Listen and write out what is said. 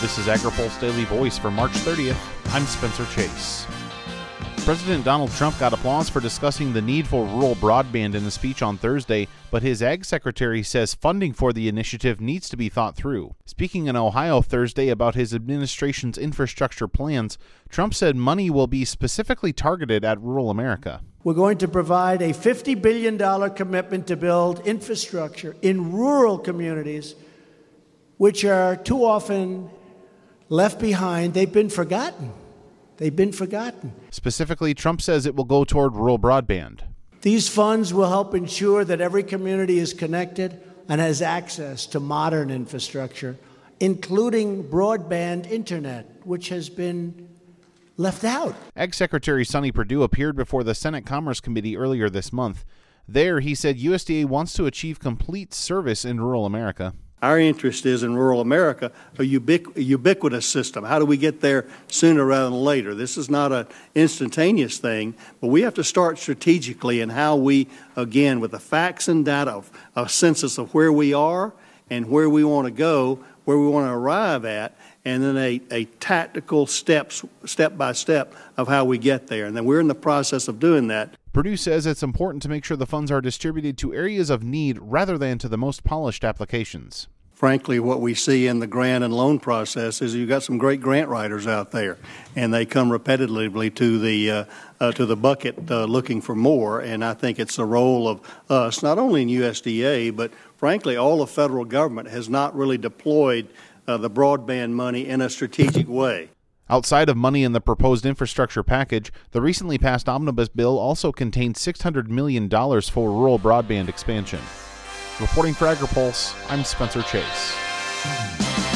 This is AgriPulse Daily Voice for March 30th. I'm Spencer Chase. President Donald Trump got applause for discussing the need for rural broadband in a speech on Thursday, but his ag secretary says funding for the initiative needs to be thought through. Speaking in Ohio Thursday about his administration's infrastructure plans, Trump said money will be specifically targeted at rural America. We're going to provide a $50 billion commitment to build infrastructure in rural communities, which are too often left behind. They've been forgotten. They've been forgotten. Specifically, Trump says it will go toward rural broadband. These funds will help ensure that every community is connected and has access to modern infrastructure, including broadband internet, which has been left out. Ag Secretary Sonny Perdue appeared before the Senate Commerce Committee earlier this month. There, he said USDA wants to achieve complete service in rural America. Our interest is in rural America, a ubiqu- ubiquitous system. How do we get there sooner rather than later? This is not an instantaneous thing, but we have to start strategically in how we, again, with the facts and data, of a census of where we are and where we want to go, where we want to arrive at, and then a, a tactical steps, step by step of how we get there. And then we're in the process of doing that. Perdue says it's important to make sure the funds are distributed to areas of need rather than to the most polished applications. Frankly, what we see in the grant and loan process is you've got some great grant writers out there, and they come repetitively to the uh, uh, to the bucket uh, looking for more. And I think it's the role of us, not only in USDA, but frankly, all the federal government has not really deployed uh, the broadband money in a strategic way. Outside of money in the proposed infrastructure package, the recently passed omnibus bill also contains $600 million for rural broadband expansion. Reporting for AgriPulse, I'm Spencer Chase.